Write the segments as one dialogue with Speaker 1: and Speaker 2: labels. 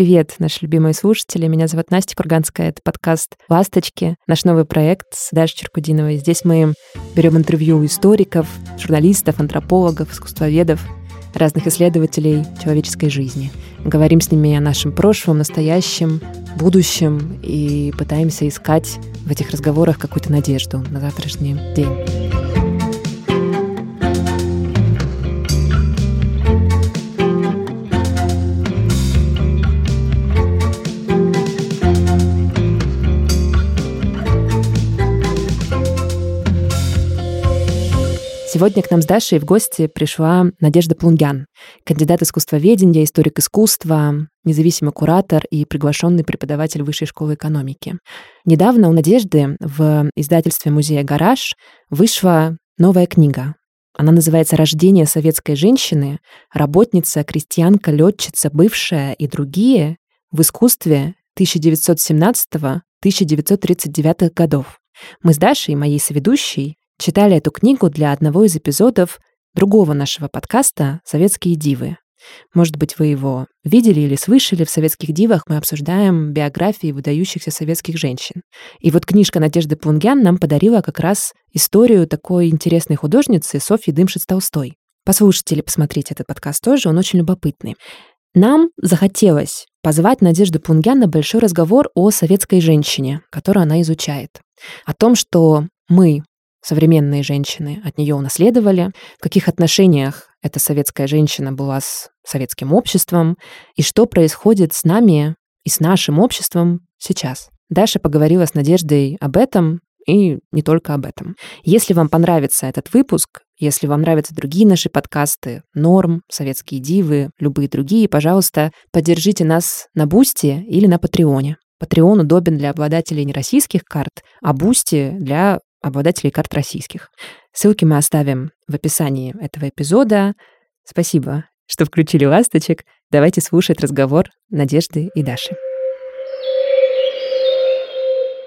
Speaker 1: Привет, наши любимые слушатели. Меня зовут Настя Курганская. Это подкаст «Ласточки», наш новый проект с Дашей Черкудиновой. Здесь мы берем интервью у историков, журналистов, антропологов, искусствоведов, разных исследователей человеческой жизни. Говорим с ними о нашем прошлом, настоящем, будущем и пытаемся искать в этих разговорах какую-то надежду на завтрашний день. Сегодня к нам с Дашей в гости пришла Надежда Плунгян, кандидат искусствоведения, историк искусства, независимый куратор и приглашенный преподаватель Высшей школы экономики. Недавно у Надежды в издательстве музея «Гараж» вышла новая книга. Она называется «Рождение советской женщины. Работница, крестьянка, летчица, бывшая и другие в искусстве 1917-1939 годов». Мы с Дашей, моей соведущей, читали эту книгу для одного из эпизодов другого нашего подкаста «Советские дивы». Может быть, вы его видели или слышали. В «Советских дивах» мы обсуждаем биографии выдающихся советских женщин. И вот книжка Надежды Плунгян нам подарила как раз историю такой интересной художницы Софьи Дымшиц-Толстой. Послушайте или посмотрите этот подкаст тоже, он очень любопытный. Нам захотелось позвать Надежду Плунгян на большой разговор о советской женщине, которую она изучает. О том, что мы, современные женщины от нее унаследовали, в каких отношениях эта советская женщина была с советским обществом, и что происходит с нами и с нашим обществом сейчас. Даша поговорила с Надеждой об этом и не только об этом. Если вам понравится этот выпуск, если вам нравятся другие наши подкасты, Норм, Советские дивы, любые другие, пожалуйста, поддержите нас на Boosty или на Патреоне. Patreon удобен для обладателей нероссийских карт, а Boosty для обладателей карт российских. Ссылки мы оставим в описании этого эпизода. Спасибо, что включили ласточек. Давайте слушать разговор Надежды и Даши.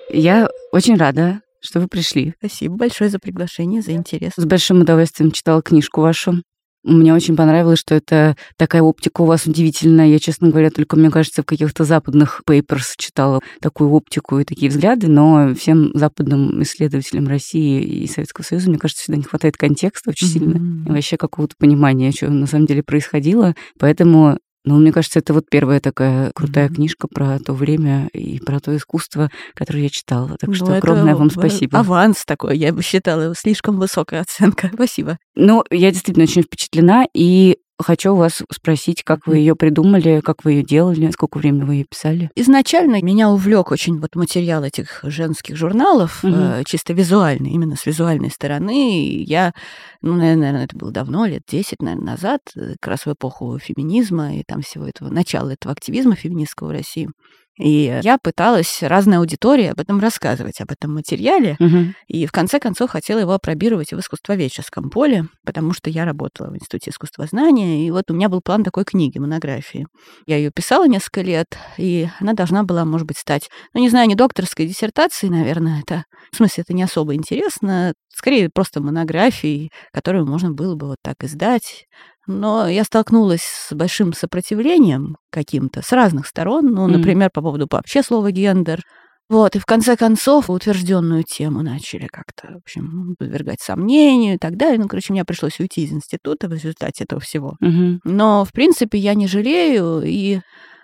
Speaker 2: Я очень рада, что вы пришли.
Speaker 3: Спасибо большое за приглашение, за интерес.
Speaker 2: С большим удовольствием читала книжку вашу. Мне очень понравилось, что это такая оптика у вас удивительная. Я, честно говоря, только, мне кажется, в каких-то западных papers читала такую оптику и такие взгляды, но всем западным исследователям России и Советского Союза, мне кажется, всегда не хватает контекста очень mm-hmm. сильно и вообще какого-то понимания, что на самом деле происходило. Поэтому ну, мне кажется, это вот первая такая крутая mm-hmm. книжка про то время и про то искусство, которое я читала. Так ну, что огромное вам спасибо.
Speaker 3: Аванс такой, я бы считала, слишком высокая оценка. Спасибо.
Speaker 2: Ну, я действительно очень впечатлена, и Хочу вас спросить, как вы ее придумали, как вы ее делали, сколько времени вы ее писали?
Speaker 3: Изначально меня увлек очень вот материал этих женских журналов, угу. э, чисто визуальный, именно с визуальной стороны. И я, ну, наверное, это было давно, лет 10, наверное, назад, э, как раз в эпоху феминизма и там всего этого, начала этого активизма феминистского в России. И я пыталась разной аудитории об этом рассказывать, об этом материале. Угу. И в конце концов хотела его опробировать в искусствоведческом поле, потому что я работала в Институте искусствознания, и вот у меня был план такой книги, монографии. Я ее писала несколько лет, и она должна была, может быть, стать, ну, не знаю, не докторской диссертацией, наверное, это... В смысле, это не особо интересно, скорее просто монографией, которую можно было бы вот так издать, но я столкнулась с большим сопротивлением каким-то с разных сторон. Ну, например, по поводу вообще слова гендер. Вот, и в конце концов утвержденную тему начали как-то, в общем, подвергать сомнению и так далее. Ну, короче, мне пришлось уйти из института в результате этого всего. Угу. Но, в принципе, я не жалею, и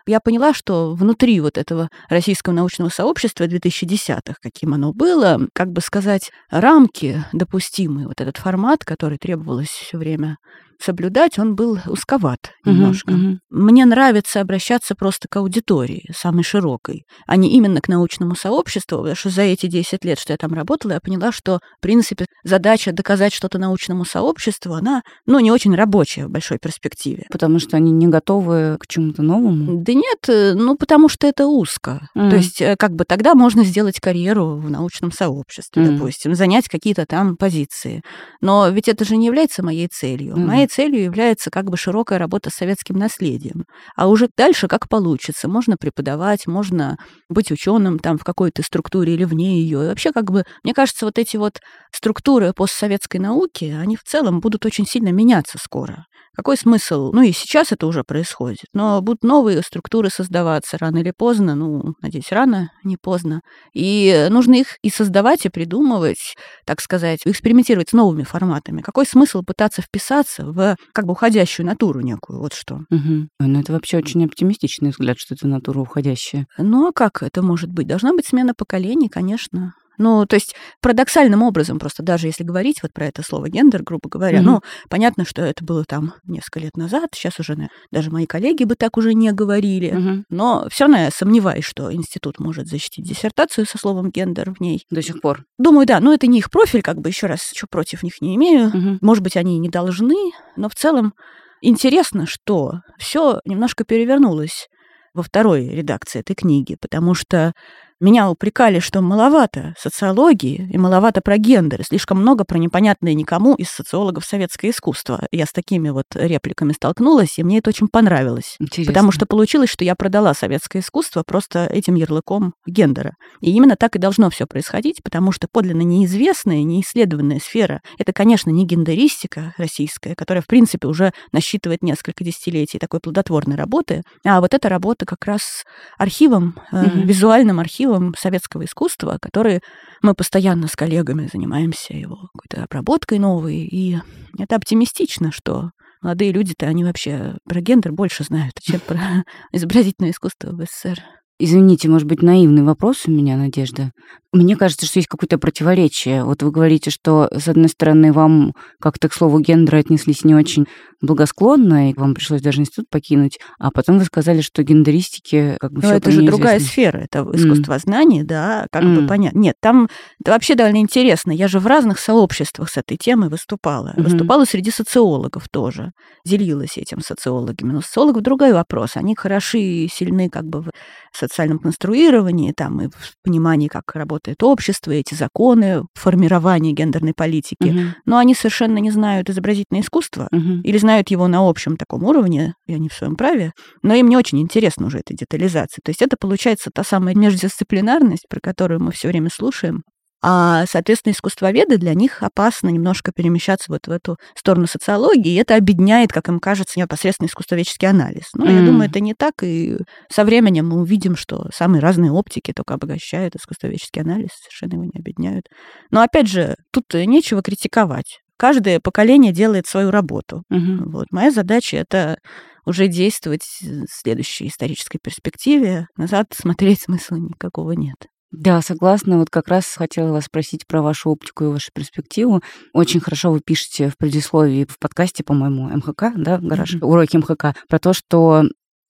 Speaker 3: я поняла, что внутри вот этого российского научного сообщества 2010-х, каким оно было, как бы сказать, рамки допустимые, вот этот формат, который требовалось все время соблюдать, он был узковат немножко. Uh-huh, uh-huh. Мне нравится обращаться просто к аудитории, самой широкой, а не именно к научному сообществу, потому что за эти 10 лет, что я там работала, я поняла, что, в принципе, задача доказать что-то научному сообществу, она, ну, не очень рабочая в большой перспективе.
Speaker 2: Потому что они не готовы к чему-то новому?
Speaker 3: Да нет, э, ну, потому что это узко. Uh-huh. То есть, э, как бы тогда можно сделать карьеру в научном сообществе, uh-huh. допустим, занять какие-то там позиции. Но ведь это же не является моей целью. Uh-huh. Моей целью является как бы широкая работа с советским наследием. А уже дальше как получится. Можно преподавать, можно быть ученым там в какой-то структуре или вне ее. И вообще как бы, мне кажется, вот эти вот структуры постсоветской науки, они в целом будут очень сильно меняться скоро. Какой смысл? Ну и сейчас это уже происходит. Но будут новые структуры создаваться рано или поздно. Ну, надеюсь, рано, не поздно. И нужно их и создавать, и придумывать, так сказать, экспериментировать с новыми форматами. Какой смысл пытаться вписаться в как бы уходящую натуру некую? Вот что.
Speaker 2: Угу. Ну, это вообще очень оптимистичный взгляд, что это натура уходящая.
Speaker 3: Ну, а как это может быть? Должна быть смена поколений, конечно. Ну, то есть парадоксальным образом, просто даже если говорить вот про это слово гендер, грубо говоря, mm-hmm. ну, понятно, что это было там несколько лет назад, сейчас уже даже мои коллеги бы так уже не говорили, mm-hmm. но все равно я сомневаюсь, что институт может защитить диссертацию со словом гендер в ней.
Speaker 2: До сих пор.
Speaker 3: Думаю, да, но это не их профиль, как бы еще раз, что против них не имею. Mm-hmm. Может быть, они и не должны, но в целом интересно, что все немножко перевернулось во второй редакции этой книги, потому что меня упрекали, что маловато социологии и маловато про гендер, слишком много про непонятное никому из социологов советское искусство. Я с такими вот репликами столкнулась, и мне это очень понравилось.
Speaker 2: Интересно.
Speaker 3: Потому что получилось, что я продала советское искусство просто этим ярлыком гендера. И именно так и должно все происходить, потому что подлинно неизвестная, неисследованная сфера — это, конечно, не гендеристика российская, которая, в принципе, уже насчитывает несколько десятилетий такой плодотворной работы, а вот эта работа как раз архивом, mm-hmm. визуальным архивом, архивом советского искусства, который мы постоянно с коллегами занимаемся его какой-то обработкой новой. И это оптимистично, что молодые люди-то, они вообще про гендер больше знают, чем про изобразительное искусство в СССР.
Speaker 2: Извините, может быть, наивный вопрос у меня, Надежда. Мне кажется, что есть какое-то противоречие. Вот вы говорите, что, с одной стороны, вам как-то к слову гендера отнеслись не очень благосклонно, и вам пришлось даже институт покинуть, а потом вы сказали, что гендеристики как бы
Speaker 3: Но это же другая сфера, это искусствознание, mm. да, как mm. бы понятно. Нет, там это вообще довольно интересно. Я же в разных сообществах с этой темой выступала. Mm-hmm. Выступала среди социологов тоже, делилась этим социологами. Но социологов другой вопрос. Они хороши и сильны как бы в социальном конструировании, там, и в понимании, как работает общество, эти законы, формирование гендерной политики. Mm-hmm. Но они совершенно не знают изобразительное искусство mm-hmm. или знают его на общем таком уровне, и они в своем праве, но им не очень интересна уже эта детализация. То есть это получается та самая междисциплинарность, про которую мы все время слушаем, а, соответственно, искусствоведы для них опасно немножко перемещаться вот в эту сторону социологии, и это объединяет, как им кажется, непосредственно искусствоведческий анализ. Но mm. я думаю, это не так, и со временем мы увидим, что самые разные оптики только обогащают искусствоведческий анализ, совершенно его не объединяют. Но, опять же, тут нечего критиковать каждое поколение делает свою работу. Угу. Вот. Моя задача это уже действовать в следующей исторической перспективе. Назад смотреть смысла никакого нет.
Speaker 2: Да, согласна. Вот как раз хотела вас спросить про вашу оптику и вашу перспективу. Очень хорошо вы пишете в предисловии в подкасте, по-моему, МХК, да, гараж, mm-hmm. уроки МХК, про то, что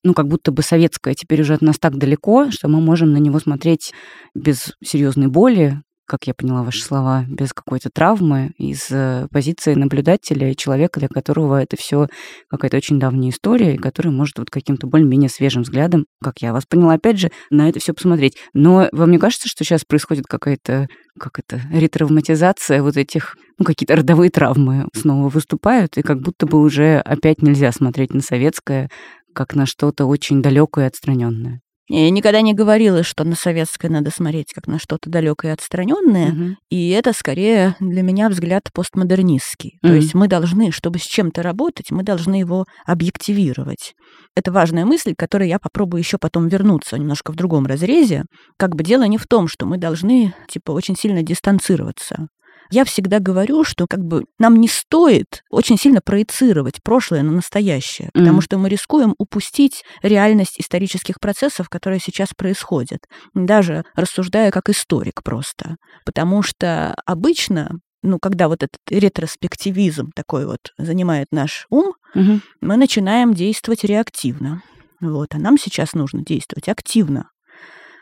Speaker 2: ну, как будто бы советское теперь уже от нас так далеко, что мы можем на него смотреть без серьезной боли, как я поняла ваши слова, без какой-то травмы, из э, позиции наблюдателя, человека, для которого это все какая-то очень давняя история, и который может вот каким-то более-менее свежим взглядом, как я вас поняла, опять же, на это все посмотреть. Но вам не кажется, что сейчас происходит какая-то, как это, ретравматизация вот этих, ну, какие-то родовые травмы снова выступают, и как будто бы уже опять нельзя смотреть на советское как на что-то очень далекое и отстраненное?
Speaker 3: Я никогда не говорила, что на советское надо смотреть как на что-то далекое и отстраненное. Угу. И это скорее для меня взгляд постмодернистский. Угу. То есть мы должны, чтобы с чем-то работать, мы должны его объективировать. Это важная мысль, к которой я попробую еще потом вернуться немножко в другом разрезе. Как бы дело не в том, что мы должны, типа, очень сильно дистанцироваться я всегда говорю, что как бы нам не стоит очень сильно проецировать прошлое на настоящее, потому mm. что мы рискуем упустить реальность исторических процессов, которые сейчас происходят, даже рассуждая как историк просто. Потому что обычно ну, когда вот этот ретроспективизм такой вот занимает наш ум, угу. мы начинаем действовать реактивно. Вот, а нам сейчас нужно действовать активно.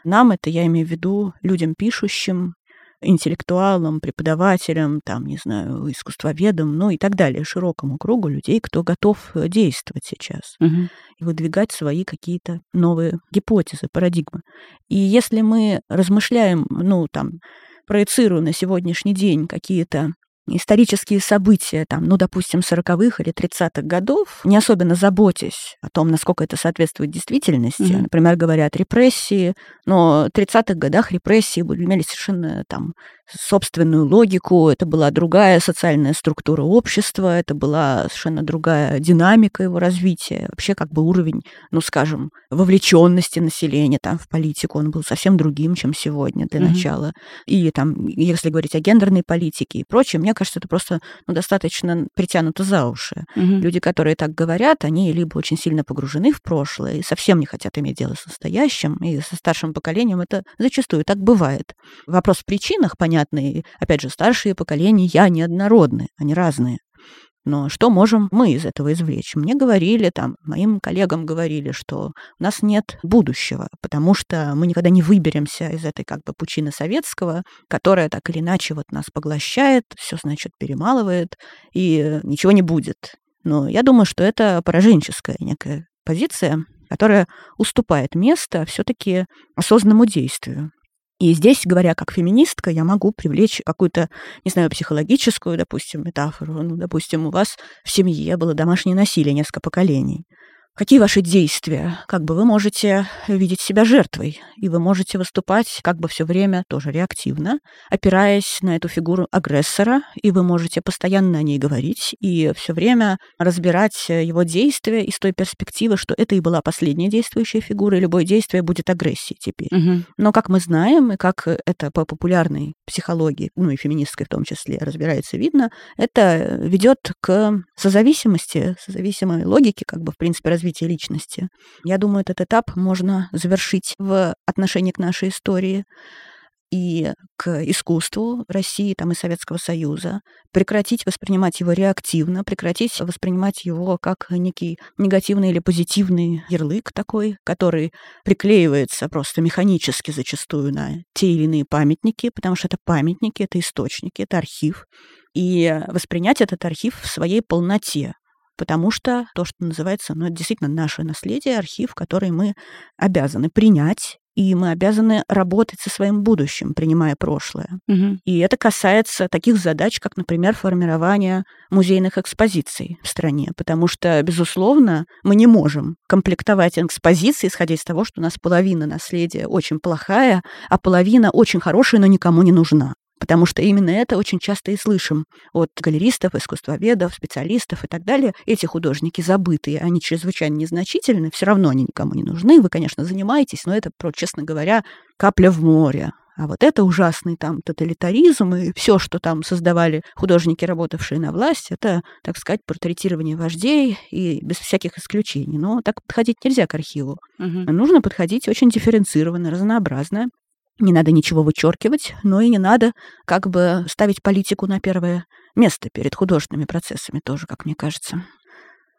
Speaker 3: Нам это, я имею в виду, людям пишущим, интеллектуалам, преподавателям, там, не знаю, искусствоведам, ну и так далее, широкому кругу людей, кто готов э, действовать сейчас угу. и выдвигать свои какие-то новые гипотезы, парадигмы. И если мы размышляем, ну, там, проецируем на сегодняшний день какие-то исторические события, там, ну, допустим, 40-х или 30-х годов, не особенно заботясь о том, насколько это соответствует действительности. Mm-hmm. Например, говорят репрессии, но в 30-х годах репрессии имели совершенно там собственную логику, это была другая социальная структура общества, это была совершенно другая динамика его развития, вообще как бы уровень, ну, скажем, вовлеченности населения там в политику, он был совсем другим, чем сегодня для mm-hmm. начала. И там, если говорить о гендерной политике и прочем, мне кажется, это просто ну, достаточно притянуто за уши. Mm-hmm. Люди, которые так говорят, они либо очень сильно погружены в прошлое и совсем не хотят иметь дело с настоящим, и со старшим поколением это зачастую так бывает. Вопрос в причинах, понятно, понятны. Опять же, старшие поколения я неоднородны, они разные. Но что можем мы из этого извлечь? Мне говорили, там, моим коллегам говорили, что у нас нет будущего, потому что мы никогда не выберемся из этой как бы пучины советского, которая так или иначе вот нас поглощает, все, значит, перемалывает, и ничего не будет. Но я думаю, что это пораженческая некая позиция, которая уступает место все-таки осознанному действию. И здесь, говоря как феминистка, я могу привлечь какую-то, не знаю, психологическую, допустим, метафору. Ну, допустим, у вас в семье было домашнее насилие несколько поколений. Какие ваши действия? Как бы вы можете видеть себя жертвой, и вы можете выступать как бы все время тоже реактивно, опираясь на эту фигуру агрессора, и вы можете постоянно о ней говорить и все время разбирать его действия из той перспективы, что это и была последняя действующая фигура, и любое действие будет агрессией теперь. Угу. Но как мы знаем, и как это по популярной психологии, ну и феминистской в том числе, разбирается видно, это ведет к созависимости, созависимой логике, как бы в принципе развития развития личности. Я думаю, этот этап можно завершить в отношении к нашей истории и к искусству России там, и Советского Союза, прекратить воспринимать его реактивно, прекратить воспринимать его как некий негативный или позитивный ярлык такой, который приклеивается просто механически зачастую на те или иные памятники, потому что это памятники, это источники, это архив, и воспринять этот архив в своей полноте, потому что то, что называется, ну, это действительно наше наследие, архив, который мы обязаны принять и мы обязаны работать со своим будущим, принимая прошлое. Угу. И это касается таких задач, как, например, формирование музейных экспозиций в стране, потому что, безусловно, мы не можем комплектовать экспозиции, исходя из того, что у нас половина наследия очень плохая, а половина очень хорошая, но никому не нужна. Потому что именно это очень часто и слышим от галеристов, искусствоведов, специалистов и так далее. Эти художники забытые, они чрезвычайно незначительны, все равно они никому не нужны. Вы, конечно, занимаетесь, но это, честно говоря, капля в море. А вот это ужасный там тоталитаризм и все, что там создавали художники, работавшие на власть, это, так сказать, портретирование вождей и без всяких исключений. Но так подходить нельзя к архиву. Угу. Нужно подходить очень дифференцированно, разнообразно. Не надо ничего вычеркивать, но и не надо как бы ставить политику на первое место перед художественными процессами тоже, как мне кажется.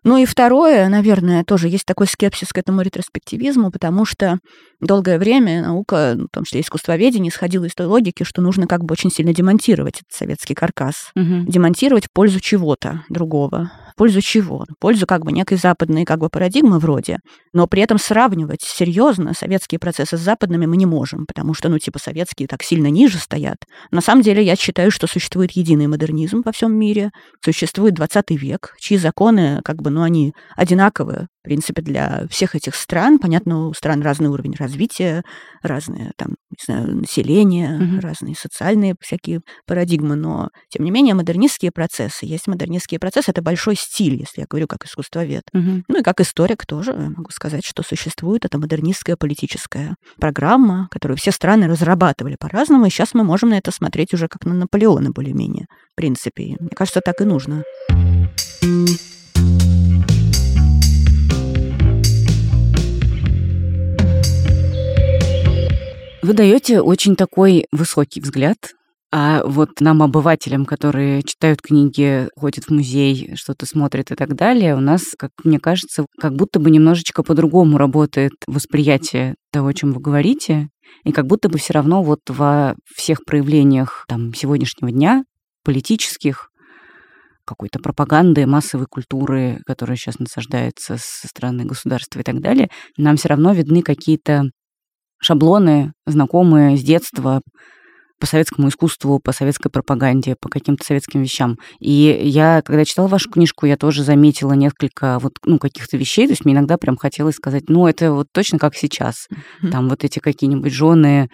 Speaker 3: Ну и второе, наверное, тоже есть такой скепсис к этому ретроспективизму, потому что долгое время наука, ну, в том числе искусствоведение, исходила из той логики, что нужно как бы очень сильно демонтировать этот советский каркас. Угу. Демонтировать в пользу чего-то другого пользу чего? В пользу как бы некой западной как бы парадигмы вроде, но при этом сравнивать серьезно советские процессы с западными мы не можем, потому что, ну, типа, советские так сильно ниже стоят. На самом деле, я считаю, что существует единый модернизм во всем мире, существует 20 век, чьи законы, как бы, ну, они одинаковые в принципе, для всех этих стран, понятно, у стран разный уровень развития, разное там, не знаю, население, mm-hmm. разные социальные всякие парадигмы, но, тем не менее, модернистские процессы, есть модернистские процессы, это большой стиль, если я говорю как искусствовед. Mm-hmm. Ну и как историк тоже могу сказать, что существует эта модернистская политическая программа, которую все страны разрабатывали по-разному, и сейчас мы можем на это смотреть уже как на Наполеона более-менее, в принципе. Мне кажется, так и нужно.
Speaker 2: Вы даете очень такой высокий взгляд а вот нам, обывателям, которые читают книги, ходят в музей, что-то смотрят и так далее, у нас, как мне кажется, как будто бы немножечко по-другому работает восприятие того, о чем вы говорите, и как будто бы все равно вот во всех проявлениях там, сегодняшнего дня, политических, какой-то пропаганды, массовой культуры, которая сейчас насаждается со стороны государства и так далее, нам все равно видны какие-то шаблоны, знакомые с детства, по советскому искусству, по советской пропаганде, по каким-то советским вещам. И я, когда читала вашу книжку, я тоже заметила несколько вот, ну, каких-то вещей. То есть мне иногда прям хотелось сказать, ну, это вот точно как сейчас. Там вот эти какие-нибудь жены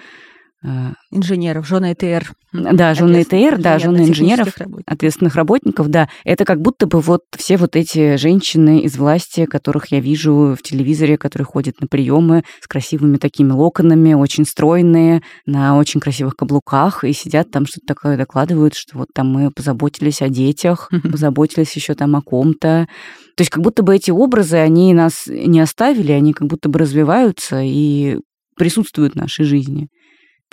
Speaker 3: инженеров, жены ЭТР.
Speaker 2: Да, жены ЭТР, да, жены инженеров, работников. ответственных работников, да. Это как будто бы вот все вот эти женщины из власти, которых я вижу в телевизоре, которые ходят на приемы с красивыми такими локонами, очень стройные, на очень красивых каблуках, и сидят там что-то такое докладывают, что вот там мы позаботились о детях, позаботились еще там о ком-то. То есть как будто бы эти образы, они нас не оставили, они как будто бы развиваются и присутствуют в нашей жизни.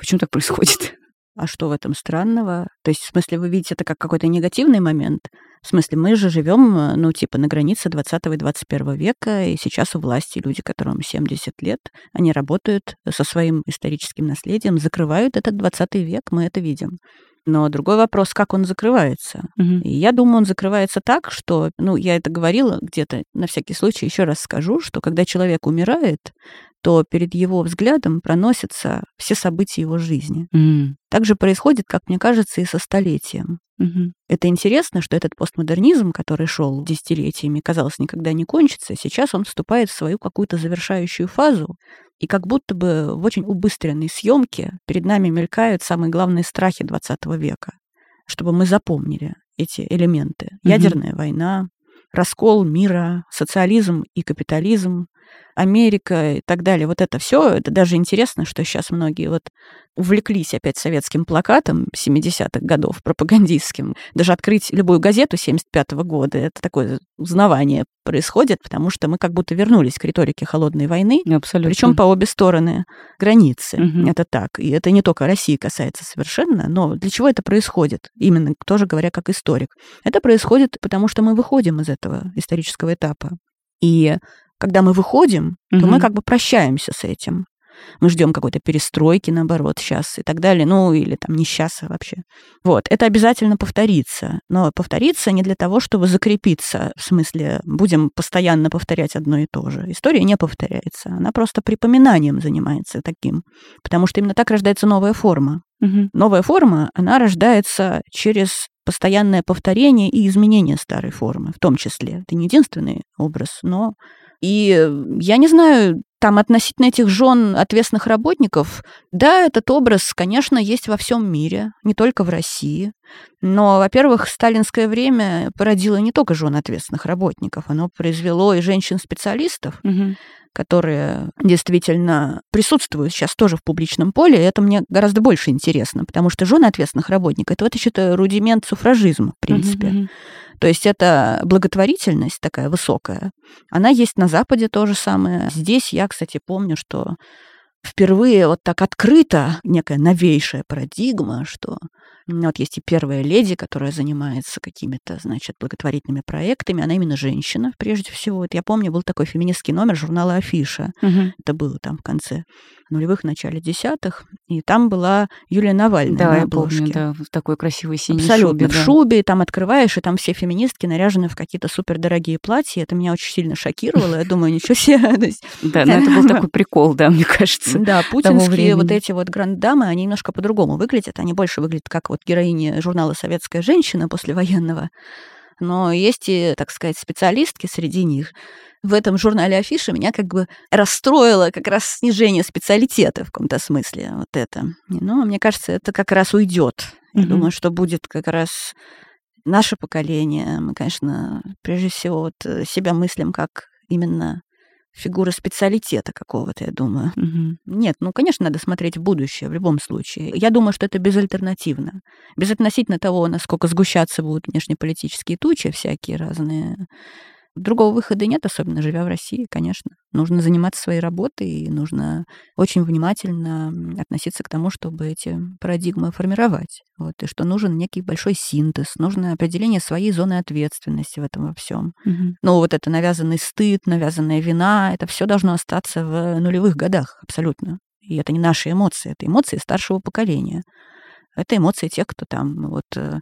Speaker 2: Почему так происходит?
Speaker 3: А что в этом странного? То есть, в смысле, вы видите это как какой-то негативный момент? В смысле, мы же живем, э, ну, типа, на границе 20 и 21 века, и сейчас у власти люди, которым 70 лет, они работают со своим историческим наследием, закрывают этот 20 век, мы это видим. Но другой вопрос, как он закрывается. Угу. И я думаю, он закрывается так, что, ну, я это говорила где-то, на всякий случай еще раз скажу, что когда человек умирает, то перед его взглядом проносятся все события его жизни. Mm. Так же происходит, как мне кажется, и со столетием. Mm-hmm. Это интересно, что этот постмодернизм, который шел десятилетиями, казалось, никогда не кончится, сейчас он вступает в свою какую-то завершающую фазу, и как будто бы в очень убыстренной съемке перед нами мелькают самые главные страхи 20 века, чтобы мы запомнили эти элементы. Mm-hmm. Ядерная война, раскол мира, социализм и капитализм, Америка и так далее. Вот это все, это даже интересно, что сейчас многие вот увлеклись опять советским плакатом 70-х годов, пропагандистским. Даже открыть любую газету 75-го года, это такое узнавание происходит, потому что мы как будто вернулись к риторике холодной войны,
Speaker 2: Абсолютно.
Speaker 3: причем по обе стороны границы. Угу. Это так. И это не только России касается совершенно, но для чего это происходит? Именно тоже говоря как историк. Это происходит потому, что мы выходим из этого исторического этапа. И когда мы выходим, угу. то мы как бы прощаемся с этим. Мы ждем какой-то перестройки, наоборот, сейчас и так далее. Ну, или там не сейчас а вообще. Вот, это обязательно повторится. Но повторится не для того, чтобы закрепиться. В смысле, будем постоянно повторять одно и то же. История не повторяется. Она просто припоминанием занимается таким. Потому что именно так рождается новая форма. Угу. Новая форма, она рождается через постоянное повторение и изменение старой формы, в том числе. Это не единственный образ, но и я не знаю, там относительно этих жен ответственных работников, да, этот образ, конечно, есть во всем мире, не только в России. Но, во-первых, сталинское время породило не только жен ответственных работников, оно произвело и женщин-специалистов, угу. которые действительно присутствуют сейчас тоже в публичном поле. И это мне гораздо больше интересно, потому что жены ответственных работников это вот еще рудимент суфражизма, в принципе. Угу. То есть это благотворительность такая высокая. Она есть на Западе тоже самое. Здесь я, кстати, помню, что впервые вот так открыто некая новейшая парадигма, что вот есть и первая леди, которая занимается какими-то, значит, благотворительными проектами. Она именно женщина, прежде всего. Вот я помню, был такой феминистский номер журнала «Афиша». Угу. Это было там в конце нулевых, начале десятых. И там была Юлия Навальная
Speaker 2: да,
Speaker 3: на
Speaker 2: обложке. Помню, да, в такой красивой синей
Speaker 3: Абсолютно,
Speaker 2: шубе.
Speaker 3: в да. шубе, и там открываешь, и там все феминистки наряжены в какие-то супердорогие платья. Это меня очень сильно шокировало. Я думаю, ничего себе.
Speaker 2: Да, но это был такой прикол, да, мне кажется.
Speaker 3: Да, путинские вот эти вот гранд-дамы, они немножко по-другому выглядят. Они больше выглядят как вот героини журнала «Советская женщина» послевоенного. Но есть и, так сказать, специалистки среди них. В этом журнале афиши меня как бы расстроило как раз снижение специалитета в каком-то смысле. Вот это. Но мне кажется, это как раз уйдет. Я mm-hmm. думаю, что будет как раз наше поколение. Мы, конечно, прежде всего вот э, себя мыслим как именно фигура специалитета какого-то, я думаю. Угу. Нет, ну, конечно, надо смотреть в будущее в любом случае. Я думаю, что это безальтернативно. Безотносительно того, насколько сгущаться будут внешнеполитические тучи всякие разные, Другого выхода нет, особенно живя в России, конечно. Нужно заниматься своей работой, и нужно очень внимательно относиться к тому, чтобы эти парадигмы формировать. Вот, и что нужен некий большой синтез, нужно определение своей зоны ответственности в этом во всем. Угу. Ну, вот это навязанный стыд, навязанная вина, это все должно остаться в нулевых годах абсолютно. И это не наши эмоции, это эмоции старшего поколения. Это эмоции тех, кто там вот э,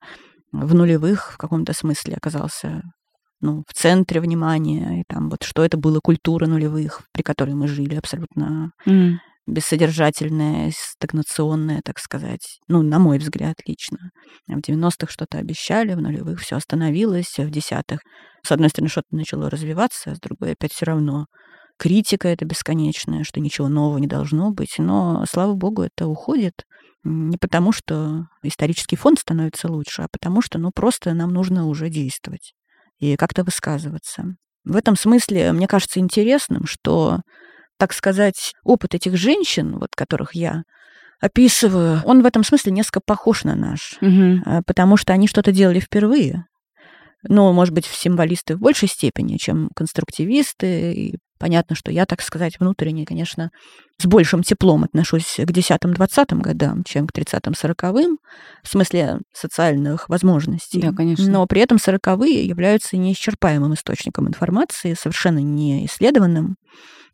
Speaker 3: в нулевых в каком-то смысле оказался ну, в центре внимания, и там вот что это было культура нулевых, при которой мы жили абсолютно mm. бессодержательное, стагнационное, так сказать. Ну, на мой взгляд, лично. В 90-х что-то обещали, в нулевых все остановилось, в десятых, с одной стороны, что-то начало развиваться, а с другой опять все равно критика это бесконечная, что ничего нового не должно быть. Но, слава богу, это уходит. Не потому, что исторический фонд становится лучше, а потому что, ну, просто нам нужно уже действовать и как-то высказываться. В этом смысле мне кажется интересным, что, так сказать, опыт этих женщин, вот которых я описываю, он в этом смысле несколько похож на наш, угу. потому что они что-то делали впервые. Ну, может быть, символисты в большей степени, чем конструктивисты, и Понятно, что я, так сказать, внутренне, конечно, с большим теплом отношусь к 10-20 годам, чем к 30-40-м, в смысле социальных возможностей.
Speaker 2: Да, конечно.
Speaker 3: Но при этом 40-е являются неисчерпаемым источником информации, совершенно не исследованным.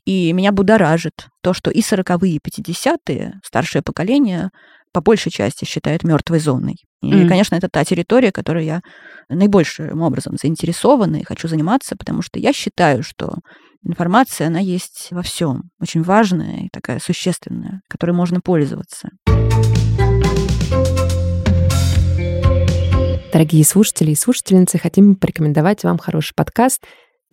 Speaker 3: И меня будоражит то, что и 40-е, и 50-е, старшее поколение, по большей части считает мертвой зоной. И, mm. конечно, это та территория, которой я наибольшим образом заинтересована и хочу заниматься, потому что я считаю, что информация, она есть во всем, очень важная и такая существенная, которой можно пользоваться.
Speaker 1: Дорогие слушатели и слушательницы, хотим порекомендовать вам хороший подкаст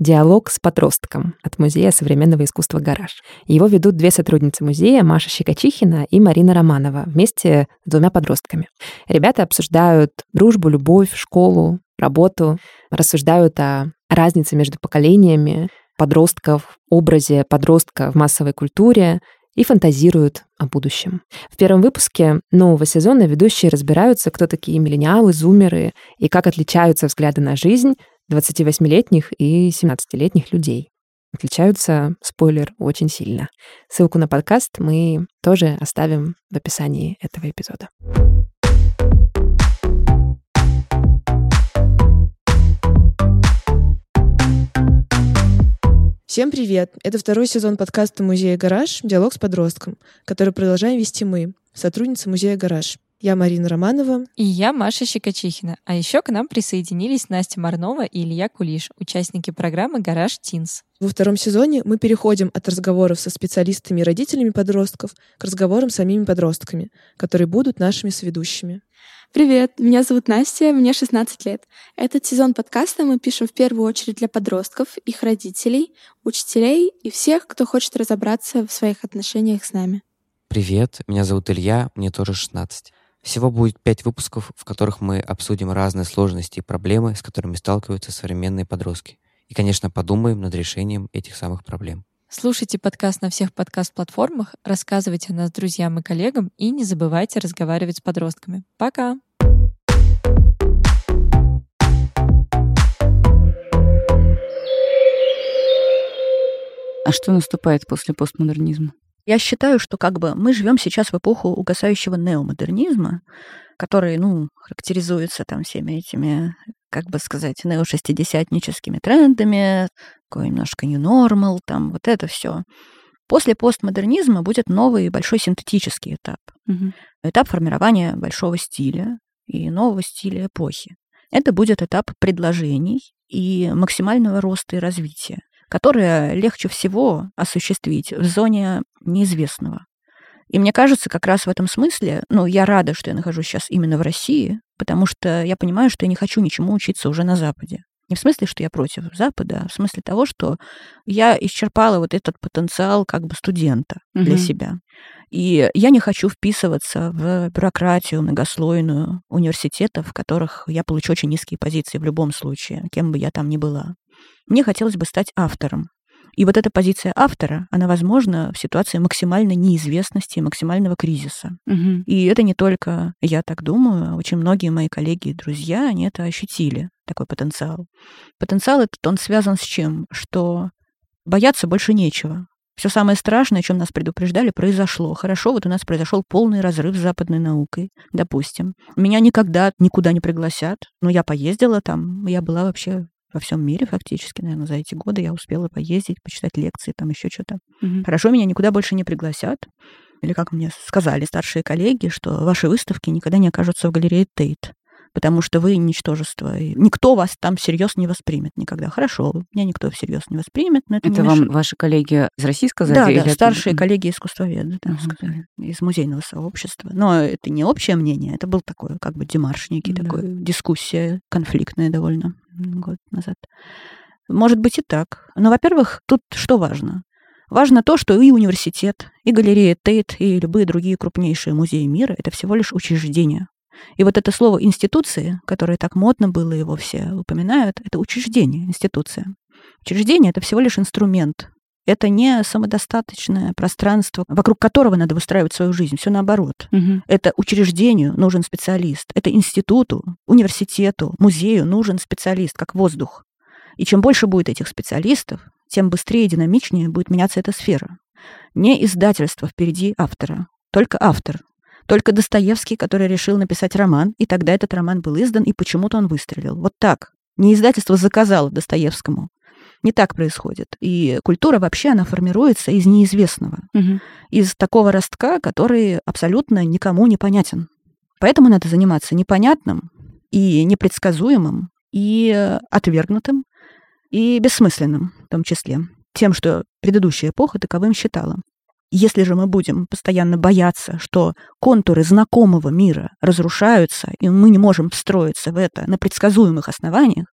Speaker 1: «Диалог с подростком» от Музея современного искусства «Гараж». Его ведут две сотрудницы музея, Маша Щекочихина и Марина Романова, вместе с двумя подростками. Ребята обсуждают дружбу, любовь, школу, работу, рассуждают о разнице между поколениями, подростков, образе подростка в массовой культуре и фантазируют о будущем. В первом выпуске нового сезона ведущие разбираются, кто такие миллениалы, зумеры и как отличаются взгляды на жизнь 28-летних и 17-летних людей. Отличаются, спойлер, очень сильно. Ссылку на подкаст мы тоже оставим в описании этого эпизода.
Speaker 4: Всем привет! Это второй сезон подкаста «Музея Гараж. Диалог с подростком», который продолжаем вести мы, сотрудница Музея Гараж. Я Марина Романова.
Speaker 5: И я Маша Щекочихина. А еще к нам присоединились Настя Марнова и Илья Кулиш, участники программы «Гараж Тинс».
Speaker 4: Во втором сезоне мы переходим от разговоров со специалистами и родителями подростков к разговорам с самими подростками, которые будут нашими сведущими.
Speaker 6: Привет, меня зовут Настя, мне 16 лет. Этот сезон подкаста мы пишем в первую очередь для подростков, их родителей, учителей и всех, кто хочет разобраться в своих отношениях с нами.
Speaker 7: Привет, меня зовут Илья, мне тоже 16. Всего будет пять выпусков, в которых мы обсудим разные сложности и проблемы, с которыми сталкиваются современные подростки. И, конечно, подумаем над решением этих самых проблем.
Speaker 5: Слушайте подкаст на всех подкаст-платформах, рассказывайте о нас друзьям и коллегам и не забывайте разговаривать с подростками. Пока!
Speaker 2: А что наступает после постмодернизма?
Speaker 3: Я считаю, что как бы мы живем сейчас в эпоху угасающего неомодернизма, который, ну, характеризуется там всеми этими, как бы сказать, неошестидесятническими трендами, такой немножко new normal, там вот это все. После постмодернизма будет новый большой синтетический этап. Угу. Этап формирования большого стиля и нового стиля эпохи. Это будет этап предложений и максимального роста и развития, которое легче всего осуществить в зоне неизвестного. И мне кажется, как раз в этом смысле, ну, я рада, что я нахожусь сейчас именно в России, потому что я понимаю, что я не хочу ничему учиться уже на Западе. Не в смысле, что я против Запада, а в смысле того, что я исчерпала вот этот потенциал как бы студента угу. для себя. И я не хочу вписываться в бюрократию многослойную университетов, в которых я получу очень низкие позиции в любом случае, кем бы я там ни была. Мне хотелось бы стать автором. И вот эта позиция автора, она возможна в ситуации максимальной неизвестности, максимального кризиса. Угу. И это не только я так думаю, а очень многие мои коллеги и друзья, они это ощутили, такой потенциал. Потенциал этот, он связан с чем? Что бояться больше нечего. Все самое страшное, о чем нас предупреждали, произошло. Хорошо, вот у нас произошел полный разрыв с западной наукой, допустим. Меня никогда никуда не пригласят, но я поездила там, я была вообще во всем мире фактически, наверное, за эти годы я успела поездить, почитать лекции, там еще что-то. Угу. Хорошо, меня никуда больше не пригласят. Или как мне сказали старшие коллеги, что ваши выставки никогда не окажутся в галерее Тейт. Потому что вы ничтожество. И никто вас там всерьез не воспримет никогда. Хорошо, меня никто всерьез не воспримет, но это,
Speaker 2: Это вам
Speaker 3: мешает.
Speaker 2: ваши коллеги из России сказали?
Speaker 3: Да, да,
Speaker 2: это-
Speaker 3: старшие коллеги искусствоведы да,
Speaker 2: Мгм.
Speaker 3: сказали, из музейного сообщества. Но это не общее мнение, это был такой как бы демарш некий,
Speaker 2: Да.
Speaker 3: такой дискуссия конфликтная довольно год назад. Может быть и так. Но, во-первых, тут что важно? Важно то, что и университет, и галерея Тейт, и любые другие крупнейшие музеи мира — это всего лишь учреждения. И вот это слово «институции», которое так модно было, его все упоминают, это учреждение, институция. Учреждение — это всего лишь инструмент. Это не самодостаточное пространство, вокруг которого надо выстраивать свою жизнь. Все наоборот.
Speaker 2: Мгм.
Speaker 3: Это учреждению нужен специалист. Это институту, университету, музею нужен специалист, как воздух. И чем больше будет этих специалистов, тем быстрее и динамичнее будет меняться эта сфера. Не издательство впереди автора, только автор. Только Достоевский, который решил написать роман, и тогда этот роман был издан, и почему-то он выстрелил. Вот так. Не издательство заказало Достоевскому. Не так происходит. И культура вообще, она формируется из неизвестного
Speaker 2: Мгм.
Speaker 3: из такого ростка, который абсолютно никому не понятен. Поэтому надо заниматься непонятным и непредсказуемым, и отвергнутым, и бессмысленным в том числе. Тем, что предыдущая эпоха таковым считала. Если же мы будем постоянно бояться, что контуры знакомого мира разрушаются, и мы не можем встроиться в это на предсказуемых основаниях,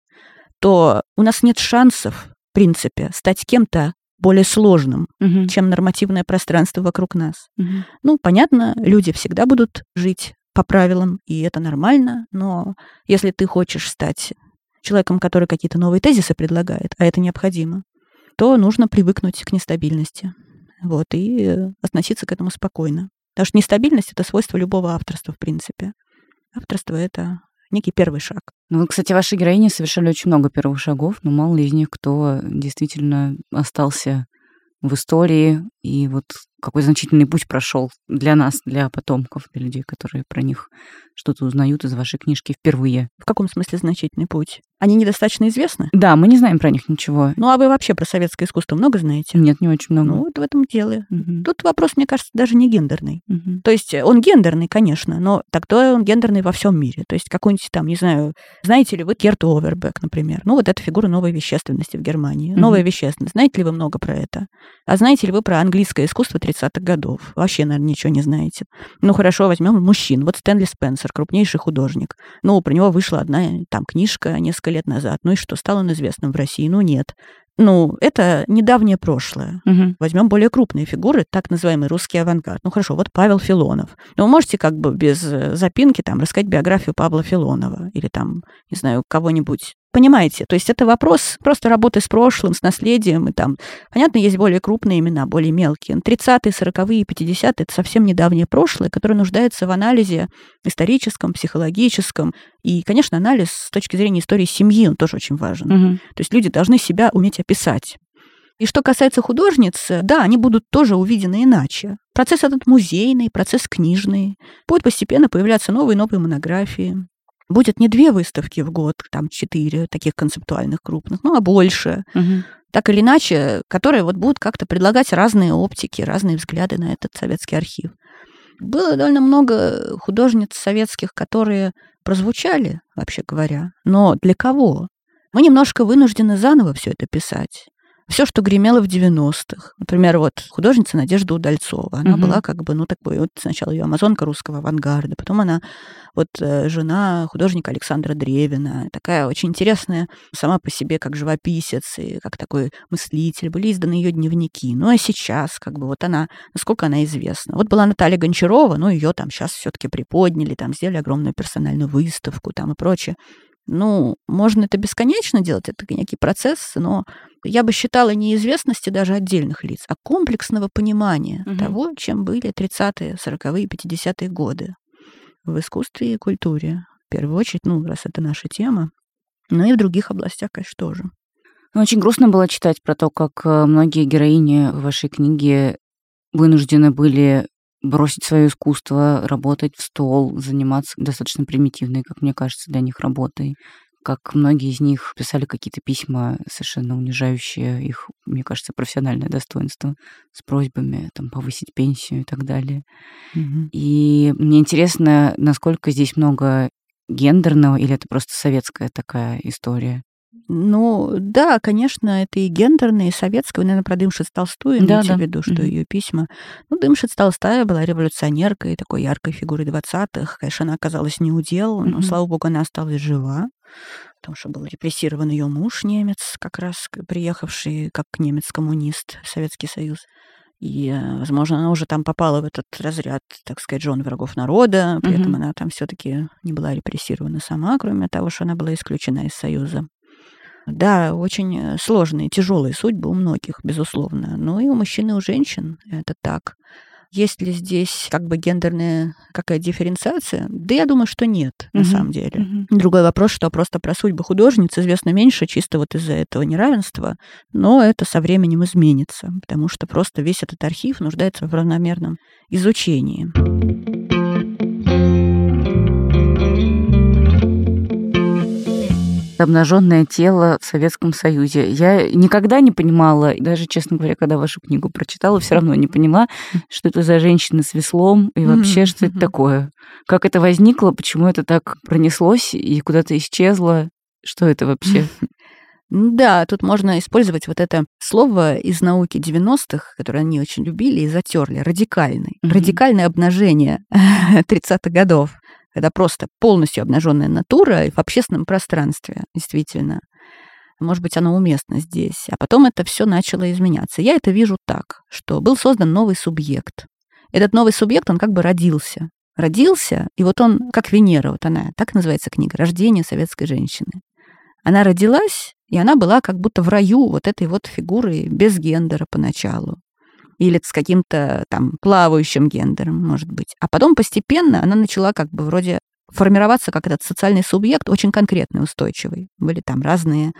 Speaker 3: то у нас нет шансов, в принципе, стать кем-то более сложным,
Speaker 2: Мгм.
Speaker 3: чем нормативное пространство вокруг нас.
Speaker 2: Мгм.
Speaker 3: Ну, понятно, люди всегда будут жить по правилам, и это нормально, но если ты хочешь стать человеком, который какие-то новые тезисы предлагает, а это необходимо, то нужно привыкнуть к нестабильности. Вот, и относиться к этому спокойно. Потому что нестабильность — это свойство любого авторства, в принципе. Авторство — это некий первый шаг.
Speaker 2: Ну, кстати, ваши героини совершали очень много первых шагов, но мало ли из них кто действительно остался в истории и вот какой значительный путь прошел для нас, для потомков, для людей, которые про них что-то узнают из вашей книжки впервые.
Speaker 3: В каком смысле значительный путь? Они недостаточно известны?
Speaker 2: Да, мы не знаем про них ничего.
Speaker 3: Ну, а вы вообще про советское искусство много знаете?
Speaker 2: Нет, не очень много.
Speaker 3: Ну, вот в этом дело.
Speaker 2: Мгм.
Speaker 3: Тут вопрос, мне кажется, даже не гендерный.
Speaker 2: Мгм.
Speaker 3: То есть он гендерный, конечно, но тогда он гендерный во всем мире. То есть какой-нибудь там, не знаю, знаете ли вы Керт Овербек, например? Ну, вот это фигура новой вещественности в Германии.
Speaker 2: Мгм.
Speaker 3: Новая вещественность. Знаете ли вы много про это? А знаете ли вы про английское искусство 30-х годов? Вообще, наверное, ничего не знаете. Ну, хорошо, возьмем мужчин. Вот Стэнли Спенсер, крупнейший художник. Ну, про него вышла одна там книжка несколько лет назад. Ну и что, стал он известным в России? Ну, нет. Ну, это недавнее прошлое.
Speaker 2: Мгм.
Speaker 3: Возьмем более крупные фигуры, так называемый русский авангард. Ну хорошо, вот Павел Филонов. Но вы можете как бы без э, запинки там рассказать биографию Павла Филонова или там, не знаю, кого-нибудь. Понимаете? То есть это вопрос просто работы с прошлым, с наследием. И там, понятно, есть более крупные имена, более мелкие. Но 30-е, 40-е, 50-е — это совсем недавнее прошлое, которое нуждается в анализе историческом, психологическом. И, конечно, анализ с точки зрения истории семьи, он тоже очень важен.
Speaker 2: Мгм.
Speaker 3: То есть люди должны себя уметь описать. И что касается художниц, да, они будут тоже увидены иначе. Процесс этот музейный, процесс книжный. Будут постепенно появляться новые и новые монографии. Будет не две выставки в год, там четыре таких концептуальных крупных, ну, а больше.
Speaker 2: Мгм.
Speaker 3: Так или иначе, которые вот будут как-то предлагать разные оптики, разные взгляды на этот советский архив. Было довольно много художниц советских, которые прозвучали, вообще говоря. Но для кого? Мы немножко вынуждены заново все это писать. Все, что гремело в 90-х. Например, вот художница Надежда Удальцова. Она
Speaker 2: Мгм.
Speaker 3: была как бы, ну, такой, вот сначала ее амазонка русского авангарда, потом она вот э, жена художника Александра Древина. Такая очень интересная сама по себе как живописец и как такой мыслитель. Были изданы ее дневники. Ну, а сейчас как бы вот она, насколько она известна. Вот была Наталья Гончарова, ну, ее там сейчас все-таки приподняли, там сделали огромную персональную выставку там и прочее. Ну, можно это бесконечно делать, это некий процесс, но я бы считала неизвестности даже отдельных лиц, а комплексного понимания
Speaker 2: Мгм.
Speaker 3: того, чем были 30-е, 40-е, 50-е годы в искусстве и культуре. В первую очередь, ну, раз это наша тема, но и в других областях, конечно, тоже.
Speaker 2: Ну, Очень грустно было читать про то, как э, многие героини вашей книге вынуждены были бросить свое искусство, работать в стол, заниматься достаточно примитивной, как мне кажется, для них работой. Как многие из них писали какие-то письма, совершенно унижающие их, мне кажется, профессиональное достоинство, с просьбами там, повысить пенсию и так далее. И мне интересно, насколько здесь много гендерного, или это просто советская такая история?
Speaker 3: Ну, да, конечно, это и гендерное, и советское. Вы, наверное, про Дымшиц Толстую
Speaker 2: Да,
Speaker 3: имеете
Speaker 2: да.
Speaker 3: в виду, что
Speaker 2: Мгм.
Speaker 3: ее письма. Ну, Дымшиц Толстая была революционеркой, такой яркой фигурой 20-х. Конечно, она оказалась не удел, но,
Speaker 2: Мгм.
Speaker 3: слава богу, она осталась жива, потому что был репрессирован ее муж немец, как раз приехавший как немец-коммунист в Советский Союз. И, э, возможно, она уже там попала в этот разряд, так сказать, жен врагов народа, при этом
Speaker 2: Мгм.
Speaker 3: она там все-таки не была репрессирована сама, кроме того, что она была исключена из Союза. Да, очень э, сложные, тяжелые судьбы у многих, безусловно. Но и у мужчин, и у женщин это так. Есть ли здесь как бы гендерная какая дифференциация? Да я думаю, что нет, на
Speaker 2: Мгм.
Speaker 3: самом деле.
Speaker 2: Мгм.
Speaker 3: Другой вопрос, что просто про судьбы художниц известно меньше чисто вот из-за этого неравенства, но это со временем изменится, потому что просто весь этот архив нуждается в равномерном изучении.
Speaker 2: Обнаженное тело в Советском Союзе. Я никогда не понимала, даже, честно говоря, когда вашу книгу прочитала, все равно не поняла, что это за женщина с веслом и вообще, что это такое. Как это возникло, почему это так пронеслось и куда-то исчезло. Что это вообще?
Speaker 3: Да, тут можно использовать вот это слово из науки 90-х, которое они очень любили и затерли, радикальный.
Speaker 2: Мгм.
Speaker 3: Радикальное обнажение 30-х годов, когда просто полностью обнаженная натура в общественном пространстве, действительно. Может быть, оно уместно здесь. А потом это все начало изменяться. Я это вижу так, что был создан новый субъект. Этот новый субъект, он как бы родился. Родился, и вот он, как Венера, вот она, так называется книга «Рождение советской женщины». Она родилась, и она была как будто в раю вот этой вот фигуры без гендера поначалу. Или с каким-то там плавающим гендером, может быть. А потом постепенно она начала как бы вроде формироваться как этот социальный субъект, очень конкретный, устойчивый. Были там разные